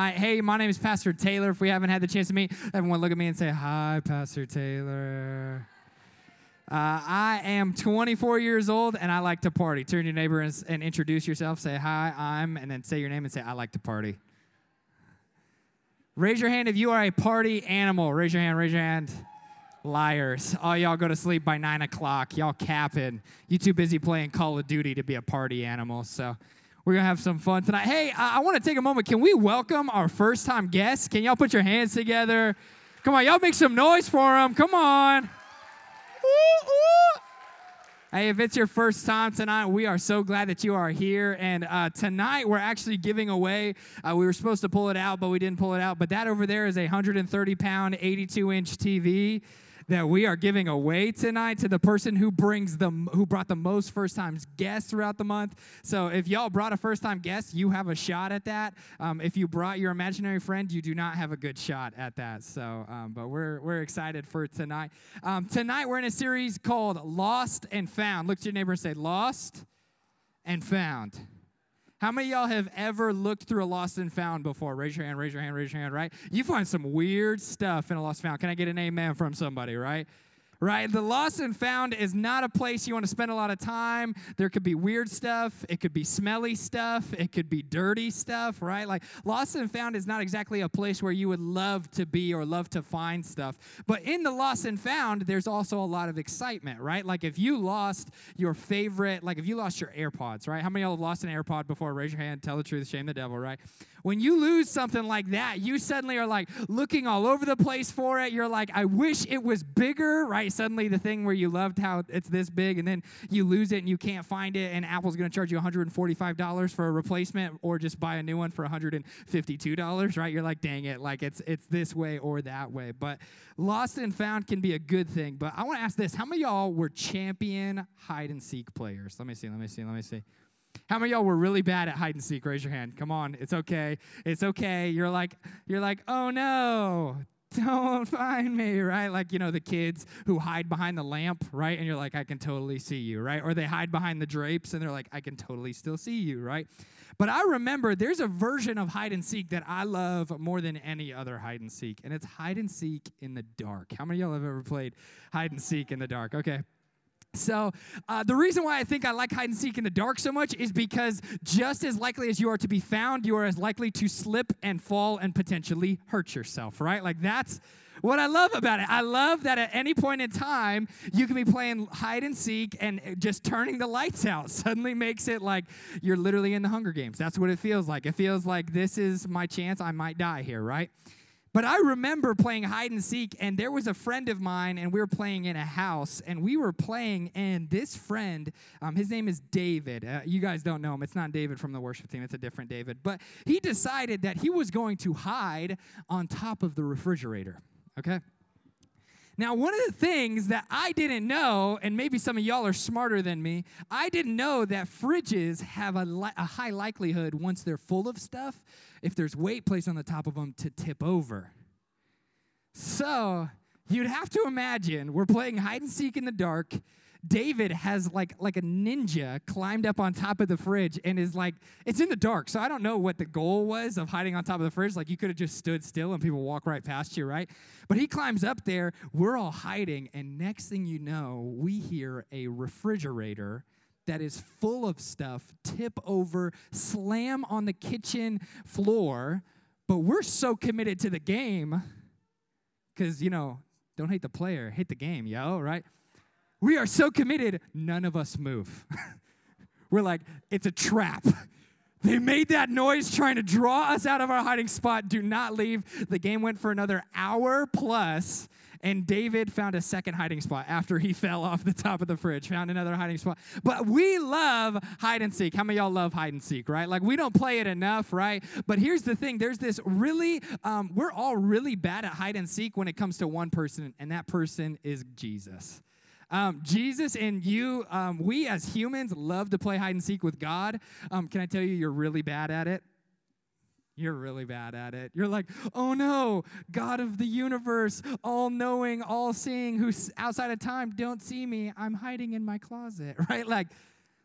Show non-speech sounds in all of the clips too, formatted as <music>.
Hi, hey, my name is Pastor Taylor. If we haven't had the chance to meet, everyone look at me and say, Hi, Pastor Taylor. Uh, I am 24 years old and I like to party. Turn to your neighbor and, and introduce yourself. Say, Hi, I'm, and then say your name and say, I like to party. Raise your hand if you are a party animal. Raise your hand, raise your hand. Liars. All y'all go to sleep by 9 o'clock. Y'all capping. You too busy playing Call of Duty to be a party animal. So, we're going to have some fun tonight. Hey, I, I want to take a moment. Can we welcome our first time guests? Can y'all put your hands together? Come on, y'all make some noise for them. Come on. Ooh, ooh. Hey, if it's your first time tonight, we are so glad that you are here. And uh, tonight, we're actually giving away. Uh, we were supposed to pull it out, but we didn't pull it out. But that over there is a 130 pound, 82 inch TV that we are giving away tonight to the person who brings the who brought the most first time guests throughout the month. So if y'all brought a first time guest, you have a shot at that. Um, if you brought your imaginary friend, you do not have a good shot at that. So, um, but we're we're excited for tonight. Um, tonight we're in a series called Lost and Found. Look to your neighbor and say Lost and Found. How many y'all have ever looked through a lost and found before? Raise your hand, raise your hand, raise your hand, right? You find some weird stuff in a lost and found. Can I get an amen from somebody, right? Right? The lost and found is not a place you want to spend a lot of time. There could be weird stuff, it could be smelly stuff, it could be dirty stuff, right? Like lost and found is not exactly a place where you would love to be or love to find stuff. But in the lost and found, there's also a lot of excitement, right? Like if you lost your favorite, like if you lost your AirPods, right? How many of y'all have lost an AirPod before? Raise your hand, tell the truth, shame the devil, right? When you lose something like that, you suddenly are like looking all over the place for it. You're like, I wish it was bigger, right? Suddenly the thing where you loved how it's this big and then you lose it and you can't find it, and Apple's gonna charge you $145 for a replacement or just buy a new one for $152, right? You're like, dang it, like it's it's this way or that way. But lost and found can be a good thing. But I want to ask this: How many y'all were champion hide and seek players? Let me see, let me see, let me see. How many y'all were really bad at hide and seek? Raise your hand. Come on, it's okay. It's okay. You're like, you're like, oh no, don't <laughs> find me, right? Like, you know, the kids who hide behind the lamp, right? And you're like, I can totally see you, right? Or they hide behind the drapes and they're like, I can totally still see you, right? But I remember there's a version of hide and seek that I love more than any other hide and seek, and it's hide and seek in the dark. How many y'all have ever played hide and seek in the dark? Okay. So, uh, the reason why I think I like hide and seek in the dark so much is because just as likely as you are to be found, you are as likely to slip and fall and potentially hurt yourself, right? Like, that's what I love about it. I love that at any point in time, you can be playing hide and seek and just turning the lights out <laughs> suddenly makes it like you're literally in the Hunger Games. That's what it feels like. It feels like this is my chance. I might die here, right? But I remember playing hide and seek, and there was a friend of mine, and we were playing in a house, and we were playing, and this friend, um, his name is David. Uh, you guys don't know him. It's not David from the worship team, it's a different David. But he decided that he was going to hide on top of the refrigerator, okay? Now, one of the things that I didn't know, and maybe some of y'all are smarter than me, I didn't know that fridges have a, li- a high likelihood, once they're full of stuff, if there's weight placed on the top of them, to tip over. So, you'd have to imagine we're playing hide and seek in the dark. David has like like a ninja climbed up on top of the fridge and is like it's in the dark so I don't know what the goal was of hiding on top of the fridge. Like you could have just stood still and people walk right past you right? But he climbs up there we're all hiding and next thing you know we hear a refrigerator that is full of stuff tip over slam on the kitchen floor but we're so committed to the game cuz you know don't hate the player hate the game yo right we are so committed, none of us move. <laughs> We're like, it's a trap. They made that noise trying to draw us out of our hiding spot. Do not leave. The game went for another hour plus, and David found a second hiding spot after he <laughs> fell off the top of the fridge, found another hiding spot. But we love hide and seek. How many y'all love hide and seek, right? Like we don't play it enough, right? But here's the thing there's this really, um, we're all really bad at hide and seek when it comes to one person, and that person is Jesus. Um, Jesus and you, um, we as humans love to play hide and seek with God. Um, can I tell you, you're really bad at it? You're really bad at it. You're like, oh no, God of the universe, all knowing, all seeing, who's outside of time, don't see me. I'm hiding in my closet, <laughs> right? Like,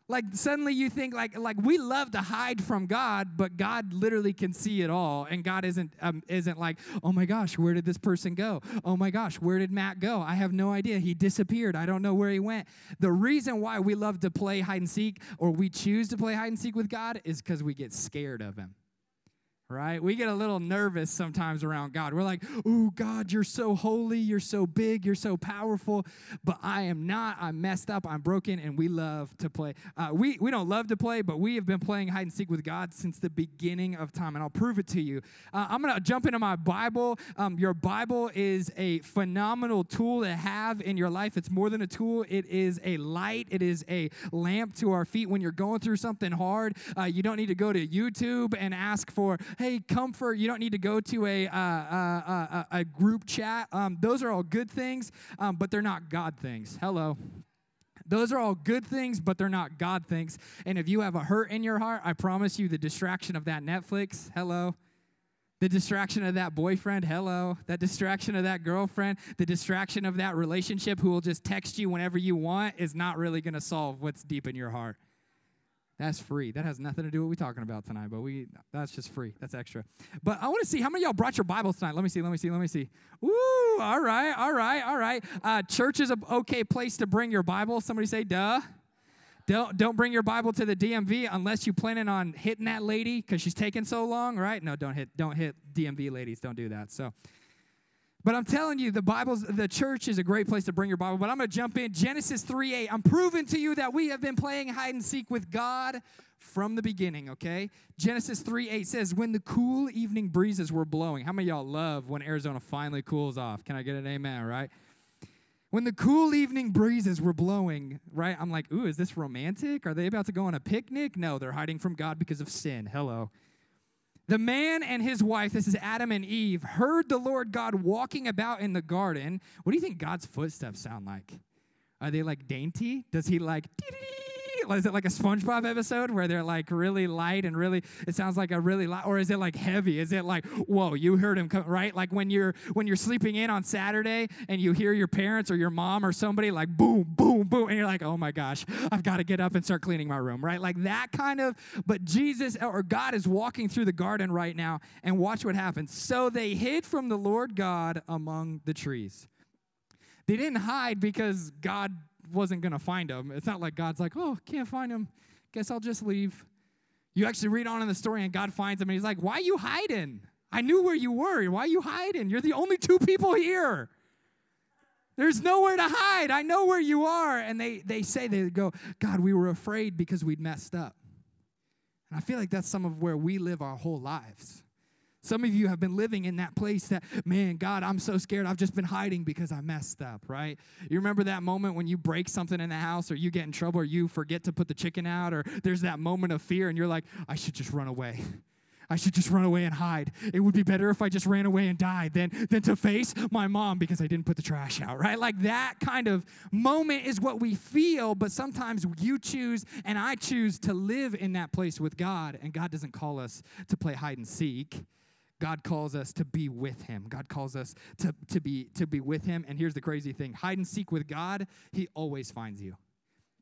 like suddenly you think like like we love to hide from God, but God literally can see it all, and God isn't um, isn't like, oh my gosh, where did this person go? Oh my gosh, where did Matt go? I have no idea. He disappeared. I don't know where he went. The reason why we love to play hide and seek, or we choose to play hide and seek with God, is because we get scared of Him right? We get a little nervous sometimes around God. We're like, oh, God, you're so holy, you're so big, you're so powerful, but I am not. I'm messed up, I'm broken, and we love to play. Uh, we, we don't love to play, but we have been playing hide and seek with God since the beginning of time, and I'll prove it to you. Uh, I'm to jump into my Bible. Um, your Bible is a phenomenal tool to have in your life. It's more than a tool, it is a light, it is a lamp to our feet when you're going through something hard. Uh, you don't need to go to YouTube and ask for, hey, comfort. You don't need to go to a, uh, uh, uh, a group chat. Um, those are all good things, um, but they're not God things. Hello. Those are all good things, but they're not God things. And if you have a hurt in your heart, I promise you the distraction of that Netflix, hello. The distraction of that boyfriend, hello. That distraction of that girlfriend, the distraction of that relationship who will just text you whenever you want is not really going to solve what's deep in your heart. That's free. That has nothing to do with what we're talking about tonight, but we that's just free. That's extra. But I want to see how many y'all brought your Bibles tonight. Let me see, let me see, let me see. Ooh, all right, all right, all right. Uh, church is an okay place to bring your Bible. Somebody say, duh. Don't don't bring your Bible to the DMV unless you're planning on hitting that lady because she's taking so long, right? No, don't hit don't hit DMV ladies. Don't do that. So but I'm telling you, the Bible's the church is a great place to bring your Bible. But I'm gonna jump in. Genesis 3:8. I'm proving to you that we have been playing hide and seek with God from the beginning, okay? Genesis 3:8 says, When the cool evening breezes were blowing. How many y'all love when Arizona finally cools off? Can I get an amen, right? When the cool evening breezes were blowing, right? I'm like, ooh, is this romantic? Are they about to go on a picnic? No, they're hiding from God because of sin. Hello. The man and his wife, this is Adam and Eve, heard the Lord God walking about in the garden. What do you think God's footsteps sound like? Are they like dainty? Does he like is it like a SpongeBob episode where they're like really light and really it sounds like a really light or is it like heavy? Is it like whoa, you heard him come right? Like when you're when you're sleeping in on Saturday and you hear your parents or your mom or somebody like boom, boom, boom, and you're like, oh my gosh, I've got to get up and start cleaning my room, right? Like that kind of, but Jesus or God is walking through the garden right now and watch what happens. So they hid from the Lord God among the trees. They didn't hide because God wasn't going to find him. It's not like God's like, oh, can't find him. Guess I'll just leave. You actually read on in the story, and God finds him, and he's like, why are you hiding? I knew where you were. Why are you hiding? You're the only two people here. There's nowhere to hide. I know where you are. And they, they say, they go, God, we were afraid because we'd messed up. And I feel like that's some of where we live our whole lives. Some of you have been living in that place that, man, God, I'm so scared. I've just been hiding because I messed up, right? You remember that moment when you break something in the house or you get in trouble or you forget to put the chicken out or there's that moment of fear and you're like, I should just run away. <laughs> I should just run away and hide. It would be better if I just ran away and died than, than to face my mom because I didn't put the trash out, right? Like that kind of moment is what we feel, but sometimes you choose and I choose to live in that place with God, and God doesn't call us to play hide and seek. God calls us to be with him. God calls us to, to, be, to be with him. And here's the crazy thing hide and seek with God, he always finds you.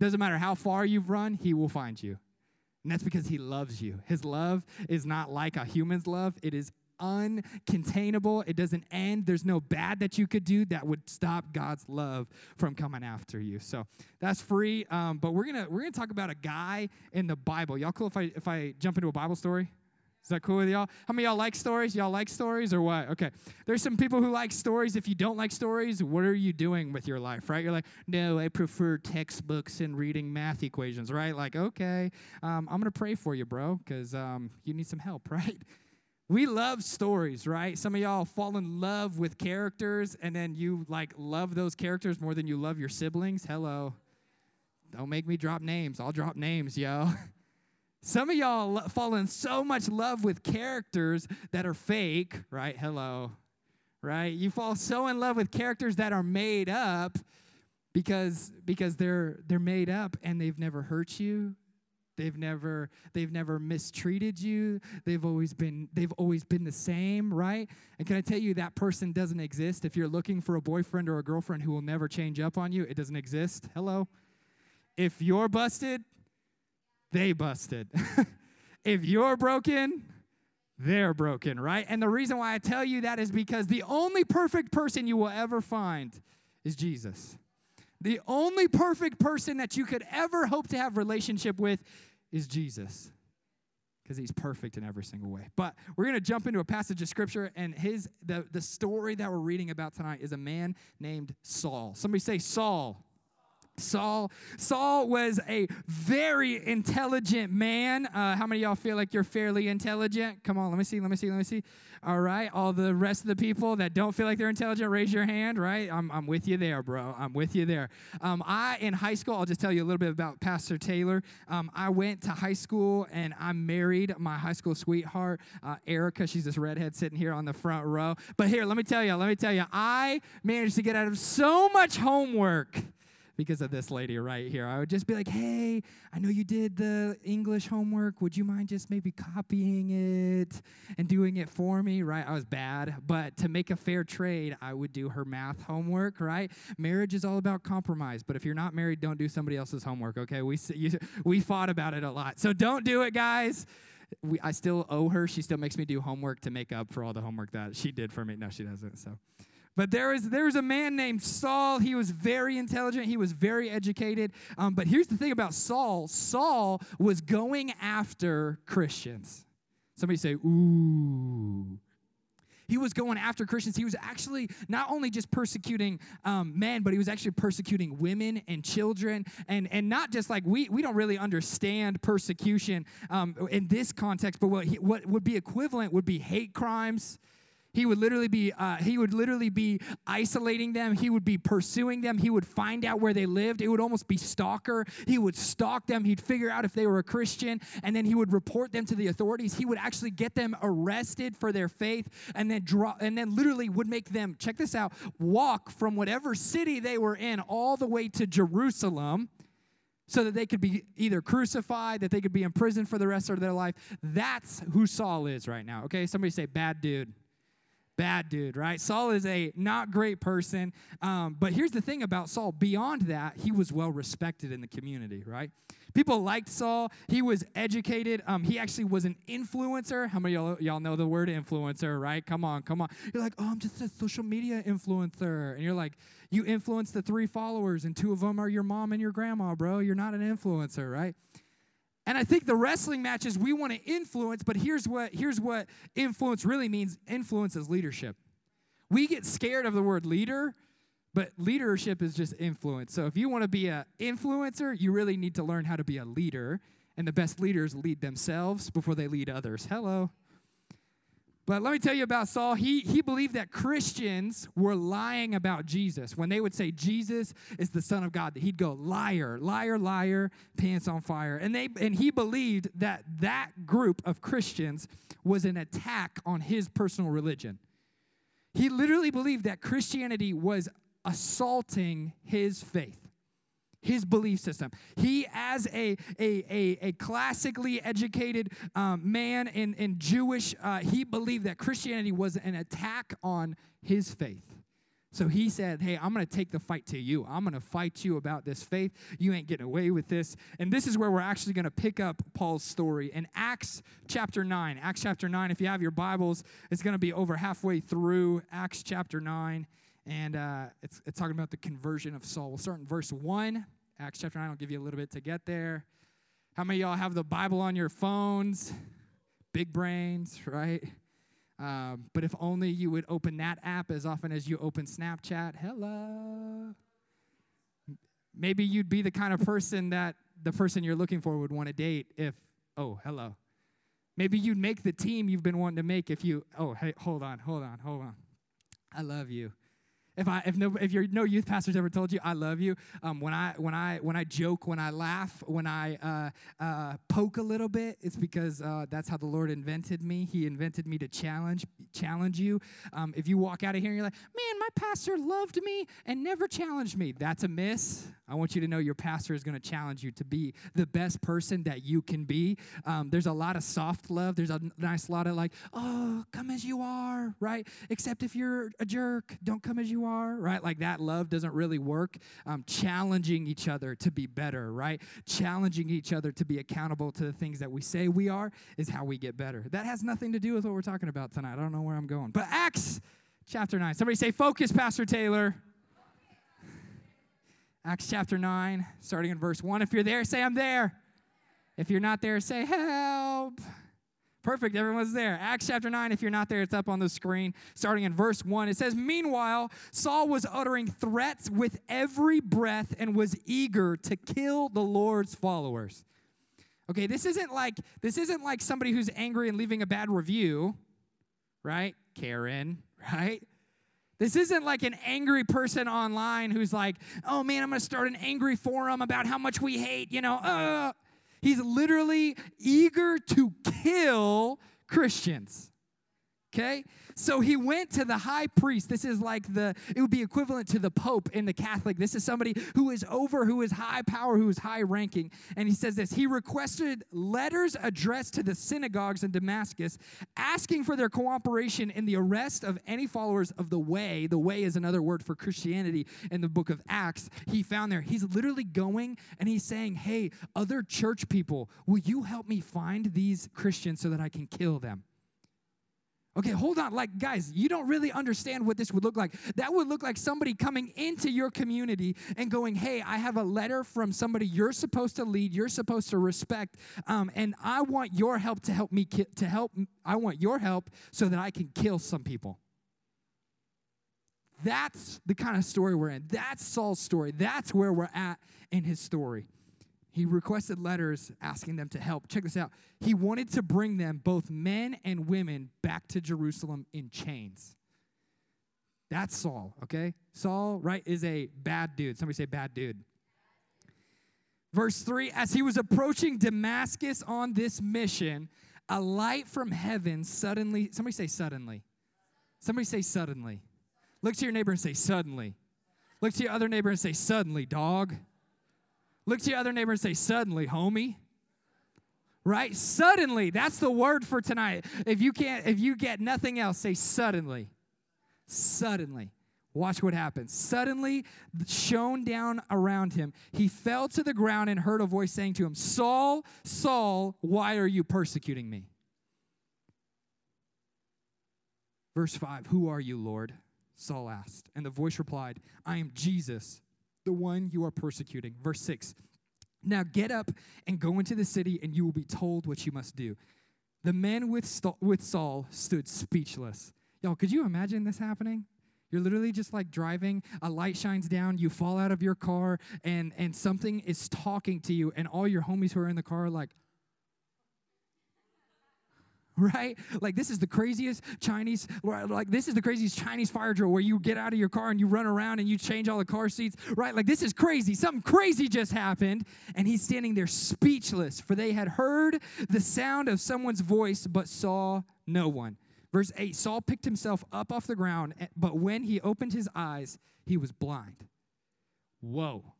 Doesn't matter how far you've run, he will find you. And that's because he loves you. His love is not like a human's love, it is uncontainable. It doesn't end. There's no bad that you could do that would stop God's love from coming after you. So that's free. Um, but we're gonna we're gonna talk about a guy in the Bible. Y'all cool if I if I jump into a Bible story? Is that cool with y'all? How many y'all like stories? Y'all like stories or what? Okay. There's some people who like stories. If you don't like stories, what are you doing with your life, right? You're like, no, I prefer textbooks and reading math equations, right? Like, okay, um, I'm going to pray for you, bro, because um, you need some help, <laughs> right? We love stories, right? Some of y'all fall in love with characters and then you like love those characters more than you love your siblings. Hello. Don't make me drop names. I'll drop names, yo. <laughs> Some of y'all fall in so much love with characters that are fake, right? Hello. Right? You fall so in love with characters that are made up because because they're they're made up and they've never hurt you. They've never they've never mistreated you. They've always been they've always been the same, right? And can I tell you that person doesn't exist? If you're looking for a boyfriend or a girlfriend who will never change up on you, it doesn't exist. Hello. If you're busted, they busted. <laughs> if you're broken, they're broken, right? And the reason why I tell you that is because the only perfect person you will ever find is Jesus. The only perfect person that you could ever hope to have relationship with is Jesus because he's perfect in every single way. But we're going to jump into a passage of scripture and his the, the story that we're reading about tonight is a man named Saul. Somebody say Saul. Saul. Saul was a very intelligent man. Uh, how many y'all feel like you're fairly intelligent? Come on, let me see, let me see, let me see. All right, all the rest of the people that don't feel like they're intelligent, raise your hand. Right, I'm, I'm with you there, bro. I'm with you there. Um, I in high school, I'll just tell you a little bit about Pastor Taylor. Um, I went to high school and I married my high school sweetheart, uh, Erica. She's this redhead sitting here on the front row. But here, let me tell you, let me tell you, I managed to get out of so much homework because of this lady right here. I would just be like, hey, I know you did the English homework. Would you mind just maybe copying it and doing it for me? Right? I was bad, but to make a fair trade, I would do her math homework, right? Marriage is all about compromise, but if you're not married, don't do somebody else's homework, okay? We, you, we fought about it a lot. So don't do it, guys. We, I still owe her. She still makes me do homework to make up for all the homework that she did for me. No, she doesn't. So. But there was, there was a man named Saul. He was very intelligent, he was very educated. Um, but here's the thing about Saul Saul was going after Christians. Somebody say, ooh. He was going after Christians. He was actually not only just persecuting um, men, but he was actually persecuting women and children. And, and not just like we, we don't really understand persecution um, in this context, but what, he, what would be equivalent would be hate crimes he would literally be uh, he would literally be isolating them. He would be pursuing them. He would find out where they lived. It would almost be stalker. He would stalk them. He'd figure out if they were a Christian, and then he would report them to the authorities. He would actually get them arrested for their faith, and then draw and then literally would make them check this out walk from whatever city they were in all the way to Jerusalem so that they could be either crucified, that they could be in prison for the rest of their life. That's who Saul is right now. Okay, somebody say, bad dude bad dude, right? Saul is a not great person. Um, but here's the thing about Saul beyond that, he was well respected in the community, right? People liked Saul. He was educated. Um, he actually was an influencer. How many y'all, y'all know the word influencer, right? Come on, come on. You're like, oh, I'm just a social media influencer. And you're like, you influence the three followers, and two of them are your mom and your grandma, bro. You're not an influencer, right? And I think the wrestling matches we want to influence, but here's what here's what influence really means. Influence is leadership. We get scared of the word leader, but leadership is just influence. So if you want to be an influencer, you really need to learn how to be a leader. And the best leaders lead themselves before they lead others. Hello. But let me tell you about Saul. He, he believed that Christians were lying about Jesus. When they would say Jesus is the Son of God, that he'd go, liar, liar, liar, pants on fire. And, they, and he believed that that group of Christians was an attack on his personal religion. He literally believed that Christianity was assaulting his faith his belief system. He, as a, a, a, a classically educated um, man in, in Jewish, uh, he believed that Christianity was an attack on his faith. So he said, Hey, I'm going to take the fight to you. I'm going to fight you about this faith. You ain't getting away with this. And this is where we're actually going to pick up Paul's story in Acts chapter 9. Acts chapter 9, if you have your Bibles, it's going to be over halfway through Acts chapter 9 and uh, it's, it's talking about the conversion of Saul. We'll start in verse 1, Acts chapter 9. I'll give you a little bit to get there. How many y'all have the Bible on your phones? Big brains, right? Um, but if only you would open that app as often as you open Snapchat. Hello. Maybe you'd be the kind of person that the person you're looking for would want to date if, oh, hello. Maybe you'd make the team you've been wanting to make if you, oh, hey, hold on, hold on, hold on. I love you. If I if no if your no youth pastors ever told you I love you, um, when I when I when I joke, when I laugh, when I uh, uh, poke a little bit, it's because uh, that's how the Lord invented me. He invented me to challenge challenge you. Um, if you walk out of here and you're like, man, my pastor loved me and never challenged me, that's a miss. I want you to know your pastor is going to challenge you to be the best person that you can be. Um, there's a lot of soft love. There's a nice lot of like, oh, come as you are, right? Except if you're a jerk, don't come as you are, right? Like that love doesn't really work. Um, challenging each other to be better, right? Challenging each other to be accountable to the things that we say we are is how we get better. That has nothing to do with what we're talking about tonight. I don't know where I'm going. But Acts chapter 9. Somebody say, focus, Pastor Taylor. Acts chapter 9, starting in verse 1. If you're there, say, I'm there. If you're not there, say, help. Perfect, everyone's there. Acts chapter 9, if you're not there, it's up on the screen, starting in verse 1. It says, Meanwhile, Saul was uttering threats with every breath and was eager to kill the Lord's followers. Okay, this isn't like this isn't like somebody who's angry and leaving a bad review, right? Karen, <laughs> right? This isn't like an angry person online who's like, oh man, I'm gonna start an angry forum about how much we hate, you know. Uh. He's literally eager to kill Christians. Okay? So he went to the high priest. This is like the, it would be equivalent to the Pope in the Catholic. This is somebody who is over, who is high power, who is high ranking. And he says this He requested letters addressed to the synagogues in Damascus, asking for their cooperation in the arrest of any followers of the way. The way is another word for Christianity in the book of Acts. He found there. He's literally going and he's saying, Hey, other church people, will you help me find these Christians so that I can kill them? Okay, hold on. Like, guys, you don't really understand what this would look like. That would look like somebody coming into your community and going, Hey, I have a letter from somebody you're supposed to lead, you're supposed to respect, um, and I want your help to help me, ki- to help, I want your help so that I can kill some people. That's the kind of story we're in. That's Saul's story. That's where we're at in his story. He requested letters asking them to help. Check this out. He wanted to bring them, both men and women, back to Jerusalem in chains. That's Saul, okay? Saul, right, is a bad dude. Somebody say bad dude. Verse 3 As he was approaching Damascus on this mission, a light from heaven suddenly, somebody say suddenly. Somebody say suddenly. Look to your neighbor and say suddenly. Look to your other neighbor and say suddenly, dog. Look to your other neighbor and say, suddenly, homie. Right? Suddenly. That's the word for tonight. If you can't, if you get nothing else, say suddenly. Suddenly. Watch what happens. Suddenly, shone down around him. He fell to the ground and heard a voice saying to him, Saul, Saul, why are you persecuting me? Verse 5 Who are you, Lord? Saul asked. And the voice replied, I am Jesus the one you are persecuting. Verse 6 Now get up and go into the city, and you will be told what you must do. The men with, with Saul stood speechless. Y'all, could you imagine this happening? You're literally just like driving, a light shines down, you fall out of your car, and, and something is talking to you, and all your homies who are in the car are like, <laughs> right? Like this is the craziest Chinese, like this is the craziest Chinese fire drill where you get out of your car and you run around and you change all the car seats, right? Like this is crazy. Something crazy just happened. And he's standing there speechless, for they had heard the sound of someone's voice but saw no one. Verse 8 Saul picked himself up off the ground, but when he opened his eyes, he was blind. Whoa.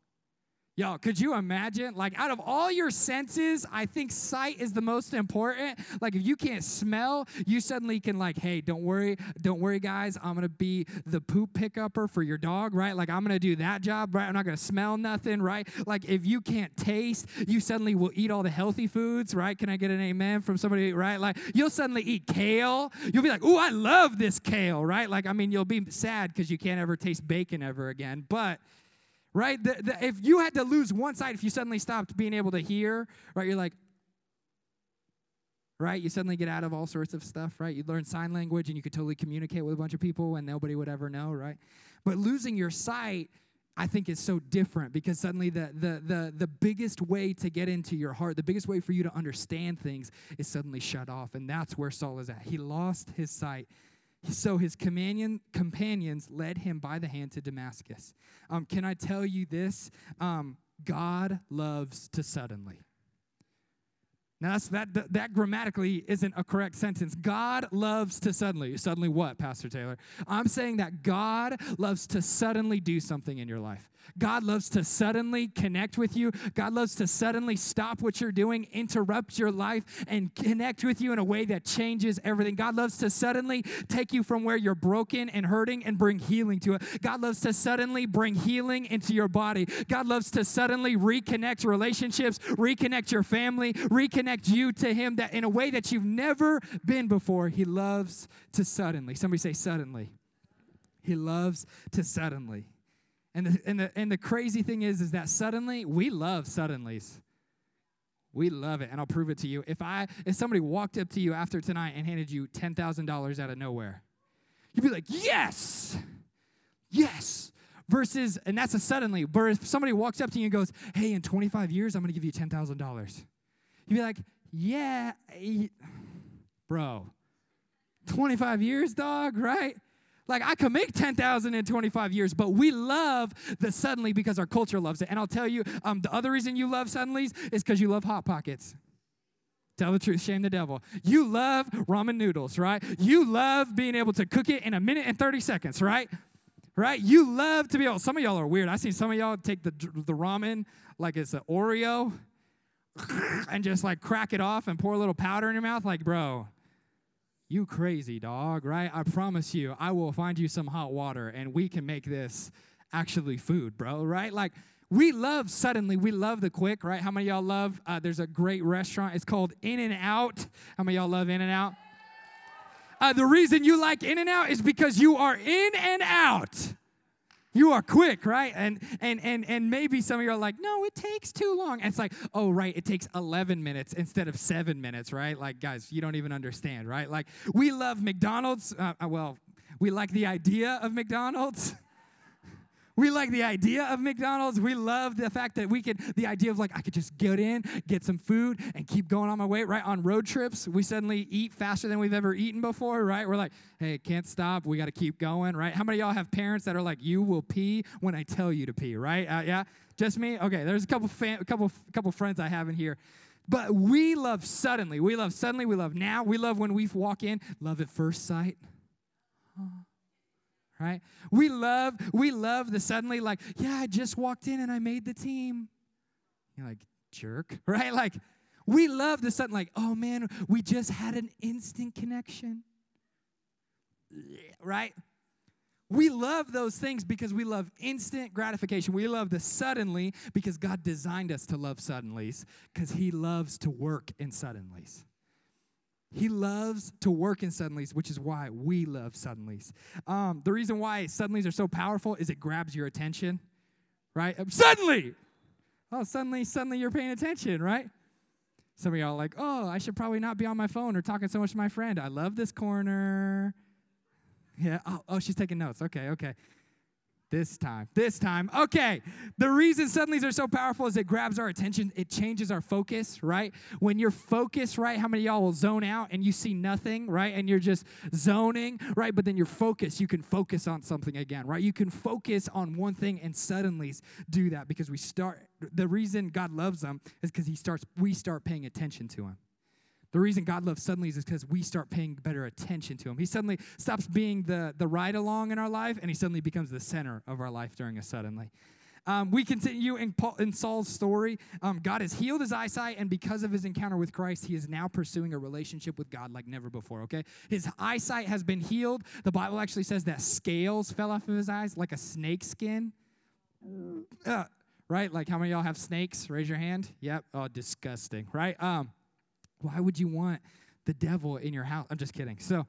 Y'all, could you imagine? Like, out of all your senses, I think sight is the most important. Like, if you can't smell, you suddenly can, like, hey, don't worry, don't worry, guys. I'm gonna be the poop pickupper for your dog, right? Like, I'm gonna do that job, right? I'm not gonna smell nothing, right? Like, if you can't taste, you suddenly will eat all the healthy foods, right? Can I get an amen from somebody, right? Like, you'll suddenly eat kale. You'll be like, ooh, I love this kale, right? Like, I mean, you'll be sad because you can't ever taste bacon ever again, but right? The, the, if you had to lose one sight, if you suddenly stopped being able to hear, right, you're like, right? You suddenly get out of all sorts of stuff, right? You learn sign language and you could totally communicate with a bunch of people and nobody would ever know, right? But losing your sight, I think is so different because suddenly the, the, the, the biggest way to get into your heart, the biggest way for you to understand things is suddenly shut off. And that's where Saul is at. He lost his sight so his companion, companions led him by the hand to Damascus. Um, can I tell you this? Um, God loves to suddenly. Now that's, that, that that grammatically isn't a correct sentence. God loves to suddenly. Suddenly what, Pastor Taylor? I'm saying that God loves to suddenly do something in your life. God loves to suddenly connect with you. God loves to suddenly stop what you're doing, interrupt your life, and connect with you in a way that changes everything. God loves to suddenly take you from where you're broken and hurting and bring healing to it. God loves to suddenly bring healing into your body. God loves to suddenly reconnect relationships, reconnect your family, reconnect you to Him that in a way that you've never been before. He loves to suddenly. Somebody say, suddenly. He loves to suddenly. And the, and the, and the crazy thing is, is that suddenly, we love suddenlies. We love it, and I'll prove it to you. If I if somebody walked up to you after tonight and handed you ten thousand dollars out of nowhere, you'd be like, "Yes, yes." Versus, and that's a suddenly. But if somebody walks up to you and goes, "Hey, in 25 years, I'm going to give you ten thousand dollars," you'd be like, "Yeah, bro, 25 years, dog, right?" Like I could make 10,000 in 25 years, but we love the suddenly because our culture loves it. And I'll tell you, um, the other reason you love suddenlies is because you love Hot Pockets. Tell the truth, shame the devil. You love ramen noodles, right? You love being able to cook it in a minute and 30 seconds, right? Right? You love to be able, some of y'all are weird. I see some of y'all take the, the ramen like it's an Oreo and just like crack it off and pour a little powder in your mouth. Like, bro, you crazy dog, right? I promise you, I will find you some hot water and we can make this actually food, bro, right? Like, we love suddenly, we love the quick, right? How many y'all love? Uh, there's a great restaurant. It's called In and Out. How many y'all love In and Out? Uh, the reason you like In and Out is because you are in and out. You are quick, right? And and and and maybe some of you are like, no, it takes too long. And it's like, oh, right, it takes 11 minutes instead of seven minutes, right? Like, guys, you don't even understand, right? Like, we love McDonald's. Uh, uh well, we like the idea of McDonald's. <laughs> We like the idea of McDonald's. We love the fact that we could, the idea of like, I could just get in, get some food, and keep going on my way, right? On road trips, we suddenly eat faster than we've ever eaten before, right? We're like, hey, can't stop. We got to keep going, right? How many y'all have parents that are like, you will pee when I tell you to pee, right? Uh, yeah? Just me? Okay, there's a couple, fam- couple, couple friends I have in here. But we love suddenly. We love suddenly. We love now. We love when we walk in. Love at first sight right? We love, we love the suddenly like, yeah, I just walked in and I made the team. You're like, jerk, <laughs> right? Like, we love the sudden, like, oh man, we just had an instant connection. Right? We love those things because we love instant gratification. We love the suddenly because God designed us to love suddenlies because He loves to work in suddenlies. He loves to work in suddenlies, which is why we love suddenlies. Um, the reason why suddenlies are so powerful is it grabs your attention, right? Um, suddenly! Oh, suddenly, suddenly you're paying attention, right? Some of y'all like, oh, I should probably not be on my phone or talking so much to my friend. I love this corner. Yeah. Oh, oh she's taking notes. Okay, okay. This time, this time. Okay. The reason suddenlies are so powerful is it grabs our attention. It changes our focus, right? When you're focused, right? How many y'all will zone out and you see nothing, right? And you're just zoning, right? But then you're focused. You can focus on something again, right? You can focus on one thing and suddenly do that because we start. The reason God loves them is because He starts. We start paying attention to Him. The reason God loves suddenly is because we start paying better attention to Him. He suddenly stops being the, the ride along in our life and He suddenly becomes the center of our life during a suddenly. Um, we continue in, Paul, in Saul's story. Um, God has healed his eyesight, and because of his encounter with Christ, he is now pursuing a relationship with God like never before, okay? His eyesight has been healed. The Bible actually says that scales fell off of his eyes like a snake skin. Uh, right? Like, how many y'all have snakes? Raise your hand. Yep. Oh, disgusting, right? Um, why would you want the devil in your house? I'm just kidding. So,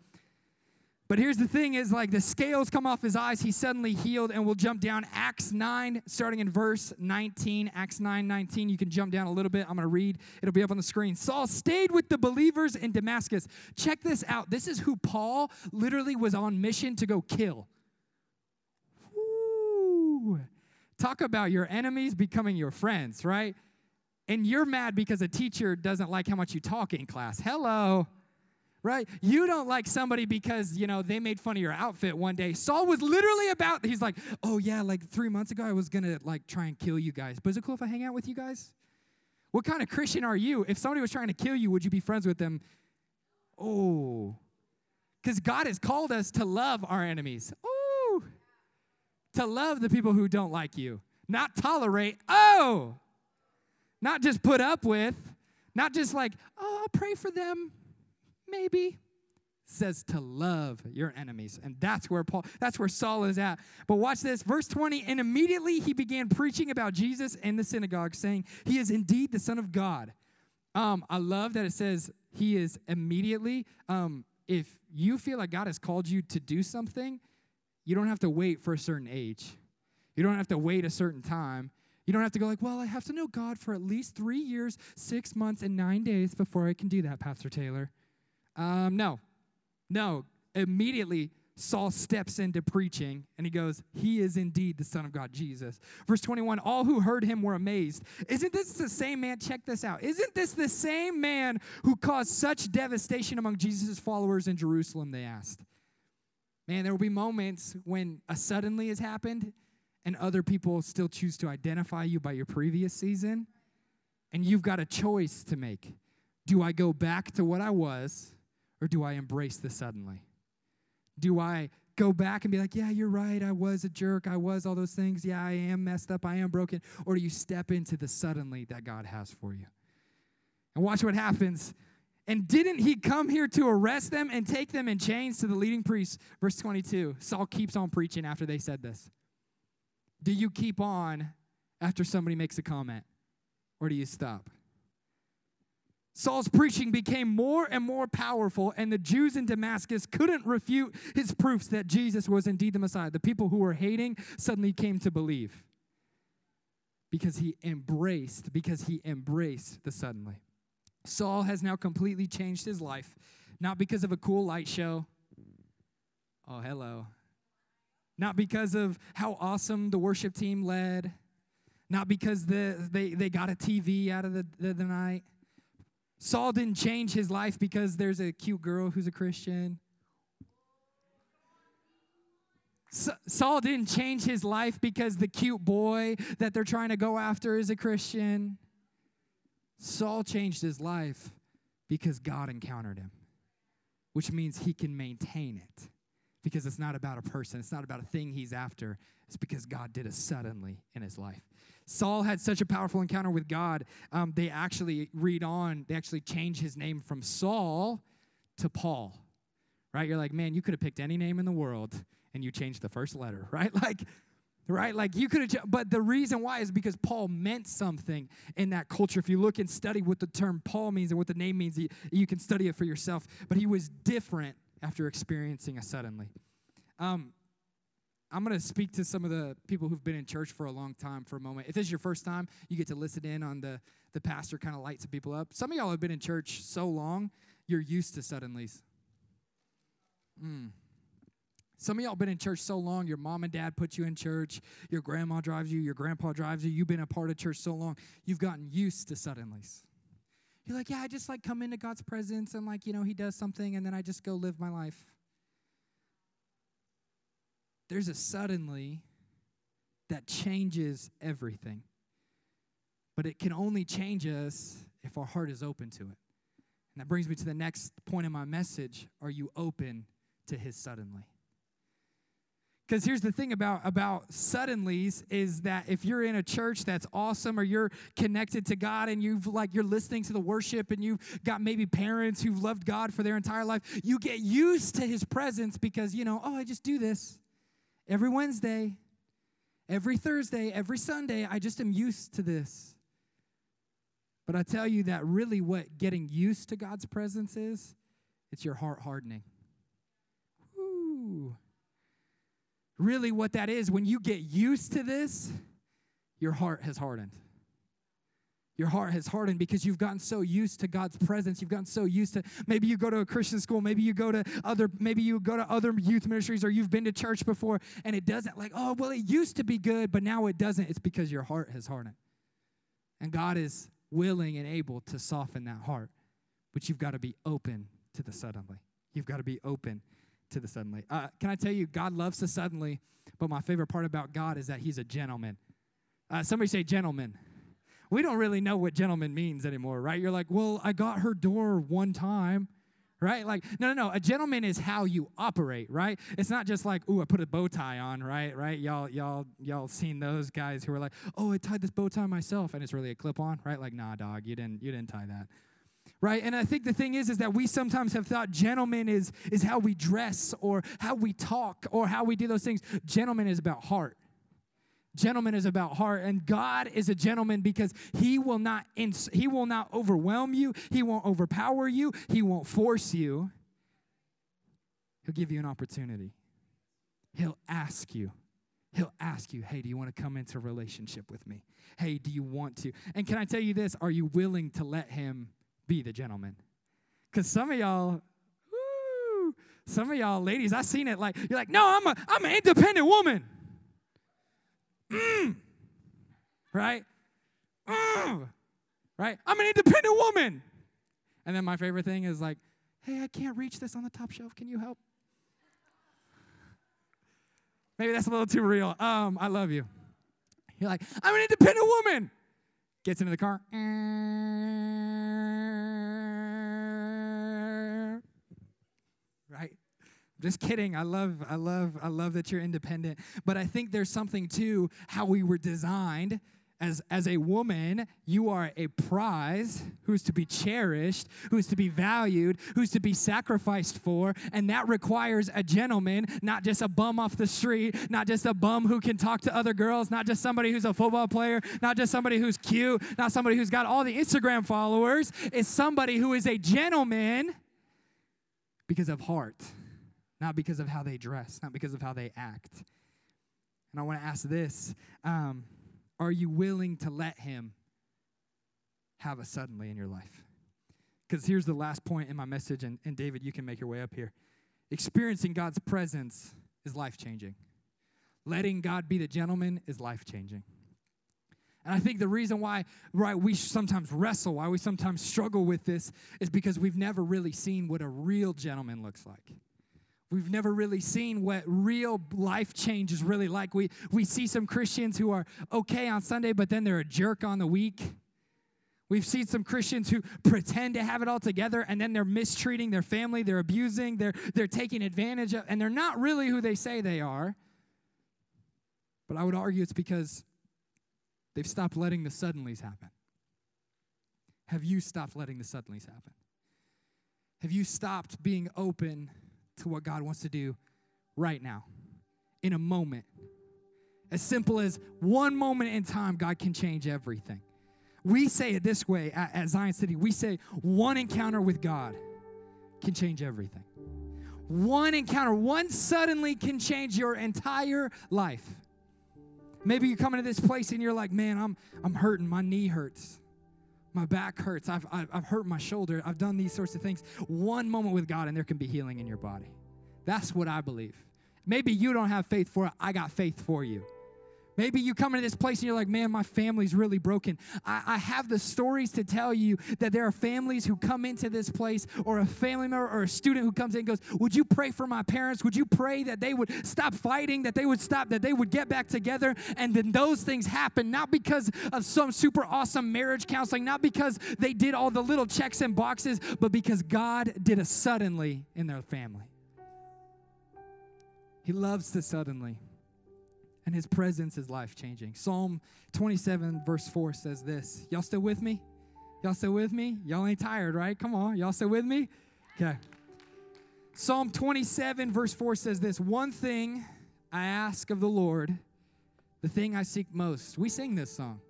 but here's the thing is like the scales come off his eyes, he's suddenly healed, and we'll jump down Acts 9, starting in verse 19. Acts 9, 19. You can jump down a little bit. I'm gonna read, it'll be up on the screen. Saul stayed with the believers in Damascus. Check this out. This is who Paul literally was on mission to go kill. Talk about your enemies becoming your friends, right? And you're mad because a teacher doesn't like how much you talk in class. Hello. Right? You don't like somebody because, you know, they made fun of your outfit one day. Saul was literally about, he's like, oh, yeah, like three months ago, I was to, like, try and kill you guys. But is it cool if I hang out with you guys? What kind of Christian are you? If somebody was trying to kill you, would you be friends with them? Oh. Because God has called us to love our enemies. Oh. To love the people who don't like you. Not tolerate. Oh. Not just put up with. Not just like, oh, I'll pray for them. Maybe says to love your enemies. And that's where Paul, that's where Saul is at. But watch this, verse 20, and immediately he began preaching about Jesus in the synagogue, saying, He is indeed the Son of God. Um, I love that it says he is immediately. Um, if you feel like God has called you to do something, you don't have to wait for a certain age. You don't have to wait a certain time. You don't have to go like, well, I have to know God for at least three years, six months, and nine days before I can do that, Pastor Taylor. Um, no, no, immediately Saul steps into preaching and he goes, He is indeed the Son of God, Jesus. Verse 21 All who heard him were amazed. Isn't this the same man? Check this out. Isn't this the same man who caused such devastation among Jesus' followers in Jerusalem? They asked. Man, there will be moments when a suddenly has happened and other people still choose to identify you by your previous season. And you've got a choice to make. Do I go back to what I was? Or do I embrace the suddenly? Do I go back and be like, yeah, you're right, I was a jerk, I was all those things, yeah, I am messed up, I am broken? Or do you step into the suddenly that God has for you? And watch what happens. And didn't he come here to arrest them and take them in chains to the leading priests? Verse 22. Saul keeps on preaching after they said this. Do you keep on after somebody makes a comment? Or do you stop? Saul's preaching became more and more powerful, and the Jews in Damascus couldn't refute his proofs that Jesus was indeed the Messiah. The people who were hating suddenly came to believe because he embraced, because he embraced the suddenly. Saul has now completely changed his life, not because of a cool light show. Oh, hello. Not because of how awesome the worship team led, not because the, they, they got a TV out of the, the, the night Saul didn't change his life because there's a cute girl who's a Christian. Saul didn't change his life because the cute boy that they're trying to go after is a Christian. Saul changed his life because God encountered him, which means he can maintain it because it's not about a person, it's not about a thing he's after. It's because God did it suddenly in his life. Saul had such a powerful encounter with God, um, they actually read on, they actually change his name from Saul to Paul, right? You're like, man, you could have picked any name in the world and you changed the first letter, <laughs> right? Like, right? Like you could have, but the reason why is because Paul meant something in that culture. If you look and study what the term Paul means and what the name means, you, you can study it for yourself. But he was different after experiencing a suddenly. Um, I'm going to speak to some of the people who've been in church for a long time for a moment. If this is your first time, you get to listen in on the, the pastor kind of light some people up. Some of y'all have been in church so long, you're used to suddenlies. Mm. Some of y'all been in church so long, your mom and dad put you in church, your grandma drives you, your grandpa drives you, you've been a part of church so long, you've gotten used to suddenlies. You're like, yeah, I just like come into God's presence and like, you know, he does something and then I just go live my life there's a suddenly that changes everything. But it can only change us if our heart is open to it. And that brings me to the next point in my message. Are you open to his suddenly? Because here's the thing about, about suddenlies is that if you're in a church that's awesome or you're connected to God and you've like you're listening to the worship and you've got maybe parents who've loved God for their entire life, you get used to his presence because you know, oh, I just do this. Every Wednesday, every Thursday, every Sunday, I just am used to this. But I tell you that really what getting used to God's presence is, it's your heart hardening. Ooh. Really, what that is, when you get used to this, your heart has hardened. Your heart has hardened because you've gotten so used to God's presence. You've gotten so used to maybe you go to a Christian school, maybe you go to other maybe you go to other youth ministries or you've been to church before and it doesn't like, "Oh, well it used to be good, but now it doesn't." It's because your heart has hardened. And God is willing and able to soften that heart. But you've got to be open to the suddenly. You've got to be open to the suddenly. Uh, can I tell you, God loves the suddenly, but my favorite part about God is that He's a gentleman. Uh, somebody say, gentleman. we don't really know what gentleman means anymore, right? You're like, well, I got her door one time right? Like, no, no, no. A gentleman is how you operate, right? It's not just like, ooh, I put a bow tie on, right? Right? Y'all, y'all, y'all seen those guys who are like, oh, I tied this bow tie myself, and it's really a clip on, right? Like, nah, dog, you didn't, you didn't tie that. Right? And I think the thing is, is that we sometimes have thought gentleman is is how we dress or how we talk or how we do those things. Gentleman is about heart. Gentleman is about heart, and God is a gentleman because He will not ins- He will not overwhelm you. He won't overpower you. He won't force you. He'll give you an opportunity. He'll ask you. He'll ask you, "Hey, do you want to come into a relationship with me? Hey, do you want to?" And can I tell you this? Are you willing to let Him be the gentleman? Because some of y'all, woo, some of y'all ladies, I seen it like you're like, "No, I'm a I'm an independent woman." Mm. Right? Mm. Right? I'm an independent woman. And then my favorite thing is like, hey, I can't reach this on the top shelf. Can you help? Maybe that's a little too real. Um, I love you. You're like, I'm an independent woman. Gets into the car. Right? Just kidding. I love, I love, I love that you're independent. But I think there's something to how we were designed. As, as a woman, you are a prize who's to be cherished, who's to be valued, who's to be sacrificed for. And that requires a gentleman, not just a bum off the street, not just a bum who can talk to other girls, not just somebody who's a football player, not just somebody who's cute, not somebody who's got all the Instagram followers. It's somebody who is a gentleman because of heart not because of how they dress, not because of how they act. And I want to ask this um, Are you willing to let Him have a suddenly in your life? Because here's the last point in my message, and, and David, you can make your way up here. Experiencing God's presence is life changing. Letting God be the gentleman is life changing. And I think the reason why right we sometimes wrestle, why we sometimes struggle with this is because we've never really seen what a real gentleman looks like. We've never really seen what real life change is really like. We, we see some Christians who are okay on Sunday, but then they're a jerk on the week. We've seen some Christians who pretend to have it all together and then they're mistreating their family, they're abusing, they're, they're taking advantage of, and they're not really who they say they are. But I would argue it's because they've stopped letting the suddenlies happen. Have you stopped letting the suddenlies happen? Have you stopped being open to what God wants to do right now, in a moment. As simple as one moment in time, God can change everything. We say it this way at, at Zion City we say one encounter with God can change everything. One encounter, one suddenly can change your entire life. Maybe you come into this place and you're like, man, I'm, I'm hurting. My knee hurts. My back hurts. I've, I've, I've hurt my shoulder. I've done these sorts of things. One moment with God, and there can be healing in your body. That's what I believe. Maybe you don't have faith for it. I got faith for you. Maybe you come into this place and you're like, man, my family's really broken. I, I, have the stories to tell you that there are families who come into this place, or a family member or a student who comes in and goes, Would you pray for my parents? Would you pray that they would stop fighting, that they would stop, that they would get back together? And then those things happen, not because of some super awesome marriage counseling, not because they did all the little checks and boxes, but because God did a suddenly in their family. He loves to suddenly and his presence is life changing. Psalm 27, verse 4 says this. Y'all still with me? Y'all still with me? Y'all ain't tired, right? Come on. Y'all still with me? Okay. Psalm 27, verse 4 says this One thing I ask of the Lord, the thing I seek most. We sing this song.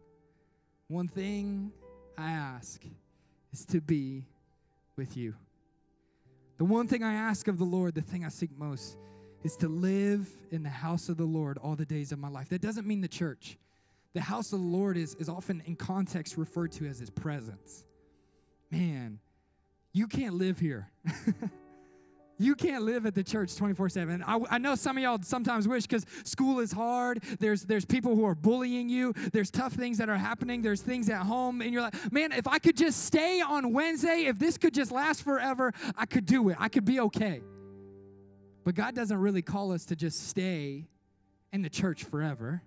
One thing I ask is to be with you. The one thing I ask of the Lord, the thing I seek most is to live in the house of the Lord all the days of my life. That doesn't mean the church. The house of the Lord is, is often in context referred to as his presence. Man, you can't live here. <laughs> you can't live at the church 24 7 I, I know some of y'all sometimes wish because school is hard there's there's people who are bullying you there's tough things that are happening there's things at home and you're like man if i could just stay on wednesday if this could just last forever i could do it i could be okay but God doesn't really call us to just stay in the church forever,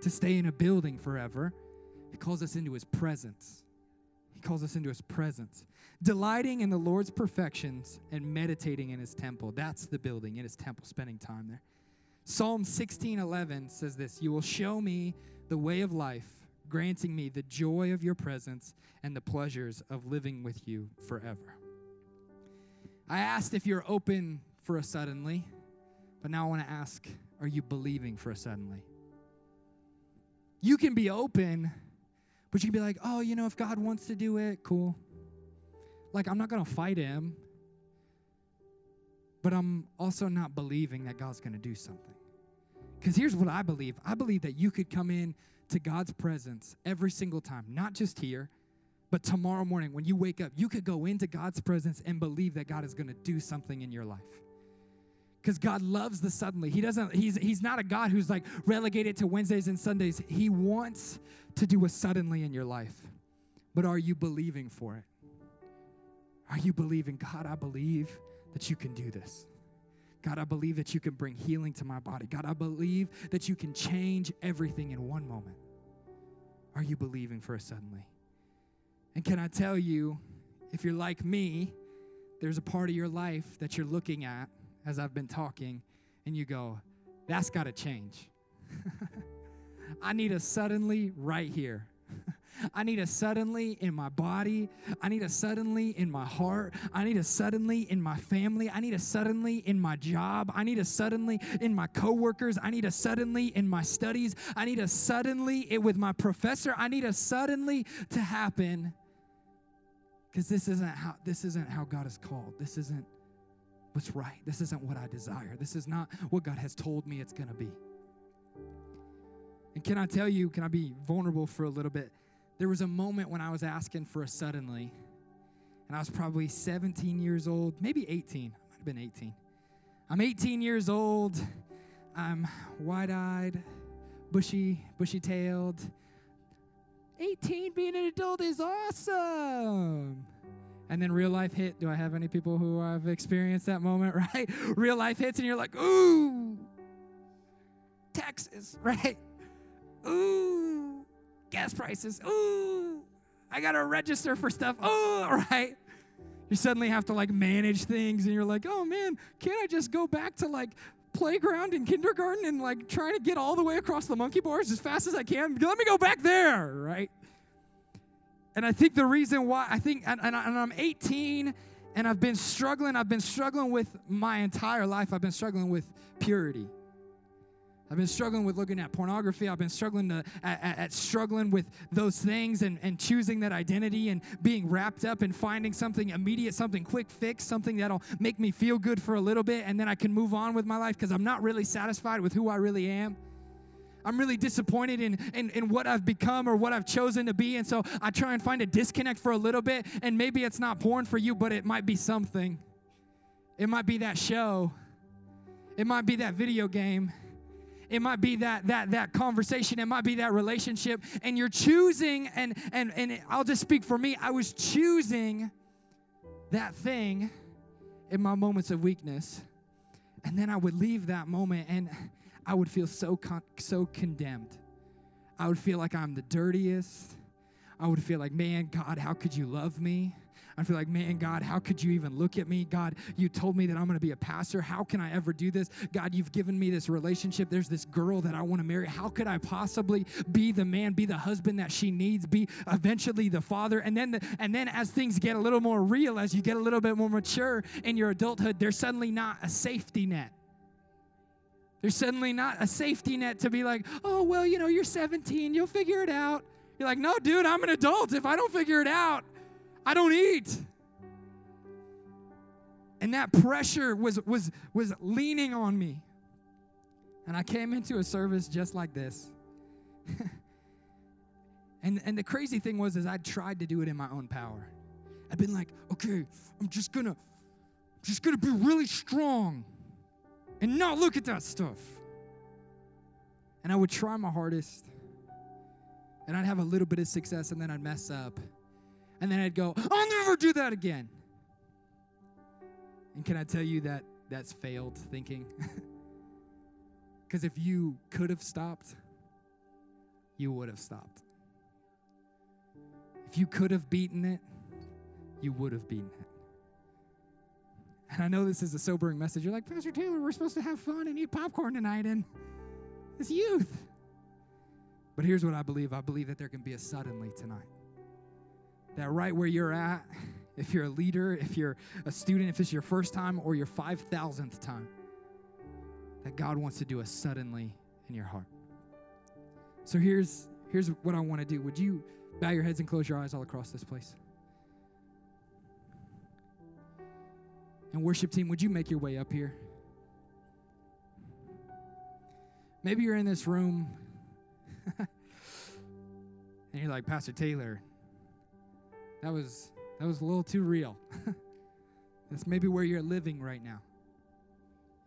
to stay in a building forever. He calls us into his presence. He calls us into his presence. Delighting in the Lord's perfections and meditating in his temple. That's the building, in his temple, spending time there. Psalm 16:11 says this, "You will show me the way of life, granting me the joy of your presence and the pleasures of living with you forever." I asked if you're open for a suddenly, but now I want to ask, are you believing for a suddenly? You can be open, but you can be like, oh, you know, if God wants to do it, cool. Like, I'm not going to fight him, but I'm also not believing that God's going to do something. Because here's what I believe I believe that you could come in to God's presence every single time, not just here, but tomorrow morning when you wake up, you could go into God's presence and believe that God is going to do something in your life because God loves the suddenly. He doesn't, he's, he's not a God who's like relegated to Wednesdays and Sundays. He wants to do a suddenly in your life. But are you believing for it? Are you believing, God, I believe that you can do this? God, I believe that you can bring healing to my body. God, I believe that you can change everything in one moment. Are you believing for a suddenly? And can I tell you, if you're like me, there's a part of your life that you're looking at as I've been talking, and you go, that's got to change. <laughs> I need a suddenly right here. <laughs> I need a suddenly in my body. I need a suddenly in my heart. I need a suddenly in my family. I need a suddenly in my job. I need a suddenly in my coworkers. I need a suddenly in my studies. I need a suddenly it with my professor. I need a suddenly to happen because this isn't how this isn't how God is called. This isn't what's right. This isn't what I desire. This is not what God has told me it's going to be. And can I tell you, can I be vulnerable for a little bit? There was a moment when I was asking for a suddenly, and I was probably 17 years old, maybe 18. I might have been 18. I'm 18 years old. I'm wide eyed, bushy, bushy tailed. 18 being an adult is awesome and then real life hit. Do I have any people who have experienced that moment, <laughs> right? real life hits and you're like, ooh, taxes, <laughs> right? Ooh, gas prices. Ooh, I got to register for stuff. <laughs> Ooh, right? You suddenly have to like manage things and you're like, oh man, can't I just go back to like playground in kindergarten and like trying to get all the way across the monkey bars as fast as I can? Let me go back there, right? And I think the reason why, I think, and, and, and I'm 18 and I've been struggling, I've been struggling with my entire life, I've been struggling with purity. I've been struggling with looking at pornography. I've been struggling to, at, at, struggling with those things and, and choosing that identity and being wrapped up in finding something immediate, something quick fix, something that'll make me feel good for a little bit, and then I can move on with my life because I'm not really satisfied with who I really am. I'm really disappointed in, in, in what I've become or what I've chosen to be. And so I try and find a disconnect for a little bit. And maybe it's not porn for you, but it might be something. It might be that show. It might be that video game. It might be that that that conversation. It might be that relationship. And you're choosing, and and and I'll just speak for me. I was choosing that thing in my moments of weakness. And then I would leave that moment and I would feel so con- so condemned. I would feel like I'm the dirtiest. I would feel like, man, God, how could you love me? I feel like, man, God, how could you even look at me? God, you told me that I'm going to be a pastor. How can I ever do this? God, you've given me this relationship. There's this girl that I want to marry. How could I possibly be the man, be the husband that she needs, be eventually the father? And then, the, and then as things get a little more real, as you get a little bit more mature in your adulthood, there's suddenly not a safety net. There's suddenly not a safety net to be like, oh, well, you know, you're 17, you'll figure it out. You're like, no, dude, I'm an adult. If I don't figure it out, I don't eat. And that pressure was, was, was leaning on me. And I came into a service just like this. <laughs> and, and the crazy thing was is I tried to do it in my own power. I'd been like, okay, I'm just gonna, just gonna be really strong and not look at that stuff. And I would try my hardest, and I'd have a little bit of success, and then I'd mess up. And then I'd go, I'll never do that again. And can I tell you that that's failed thinking? <laughs> Because if you could have stopped, you would have stopped. if you could have beaten it, you would have beaten it. And I know this is a sobering message. You're like, Pastor Taylor, we're supposed to have fun and eat popcorn tonight, and it's youth. But here's what I believe I believe that there can be a suddenly tonight. That right where you're at, if you're a leader, if you're a student, if it's your first time or your 5,000th time, that God wants to do a suddenly in your heart. So here's, here's what I want to do. Would you bow your heads and close your eyes all across this place? And worship team, would you make your way up here? Maybe you're in this room <laughs> and you're like, Pastor Taylor, that was that was a little too real. <laughs> That's maybe where you're living right now.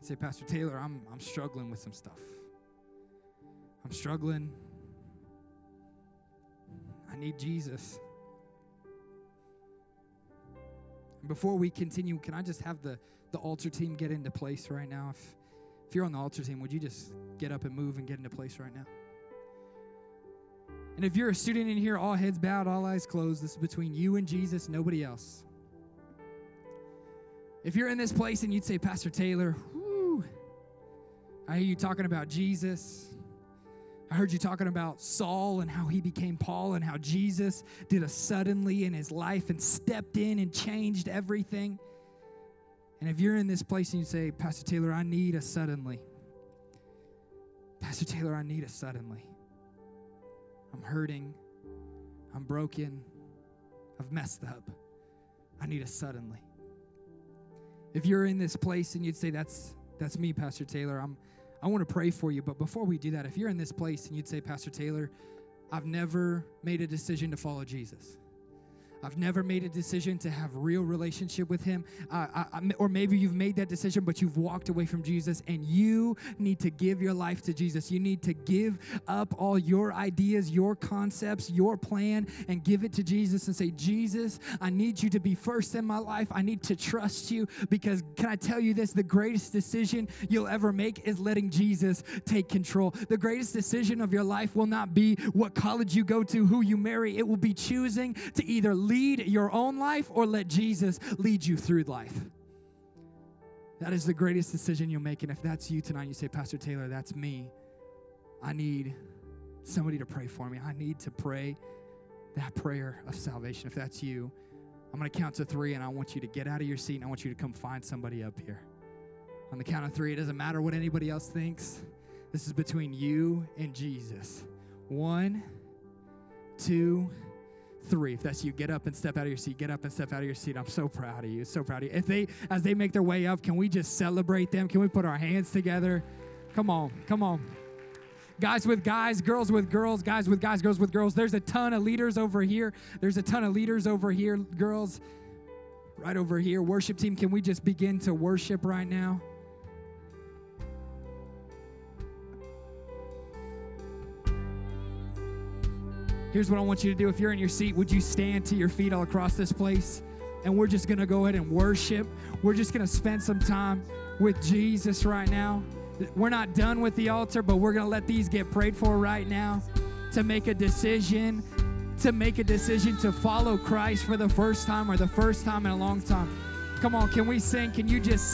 You say, Pastor Taylor, I'm I'm struggling with some stuff. I'm struggling. I need Jesus. Before we continue, can I just have the, the altar team get into place right now? If, if you're on the altar team, would you just get up and move and get into place right now? And if you're a student in here, all heads bowed, all eyes closed, this is between you and Jesus, nobody else. If you're in this place and you'd say, Pastor Taylor, whoo, I hear you talking about Jesus. I heard you talking about Saul and how he became Paul and how Jesus did a suddenly in his life and stepped in and changed everything. And if you're in this place and you say, Pastor Taylor, I need a suddenly. Pastor Taylor, I need a suddenly. I'm hurting. I'm broken. I've messed up. I need a suddenly. If you're in this place and you'd say, That's that's me, Pastor Taylor, I'm I want to pray for you. But before we do that, if you're in this place and you'd say, Pastor Taylor, I've never made a decision to follow Jesus. I've never made a decision to have real relationship with Him, uh, I, I, or maybe you've made that decision, but you've walked away from Jesus, and you need to give your life to Jesus. You need to give up all your ideas, your concepts, your plan, and give it to Jesus and say, Jesus, I need you to be first in my life. I need to trust you because can I tell you this? The greatest decision you'll ever make is letting Jesus take control. The greatest decision of your life will not be what college you go to, who you marry. It will be choosing to either lead your own life or let Jesus lead you through life. That is the greatest decision you'll make. And if that's you tonight, you say, Pastor Taylor, that's me. I need somebody to pray for me. I need to pray that prayer of salvation. If that's you, I'm going to count to three and I want you to get out of your seat and I want you to come find somebody up here. On the count of three, it doesn't matter what anybody else thinks. This is between you and Jesus. One, two, three. If that's you, get up and step out of your seat. Get up and step out of your seat. I'm so proud of you. So proud of you. If they, as they make their way up, can we just celebrate them? Can we put our hands together? Come on, come on. Guys with guys, girls with girls, guys with guys, girls with girls. There's a ton of leaders over here. There's a ton of leaders over here, girls, right over here. Worship team, can we just begin to worship right now? Here's what I want you to do. If you're in your seat, would you stand to your feet all across this place? And we're just going to go ahead and worship. We're just going to spend some time with Jesus right now. We're not done with the altar, but we're going to let these get prayed for right now to make a decision, to make a decision to follow Christ for the first time or the first time in a long time. Come on, can we sing? Can you just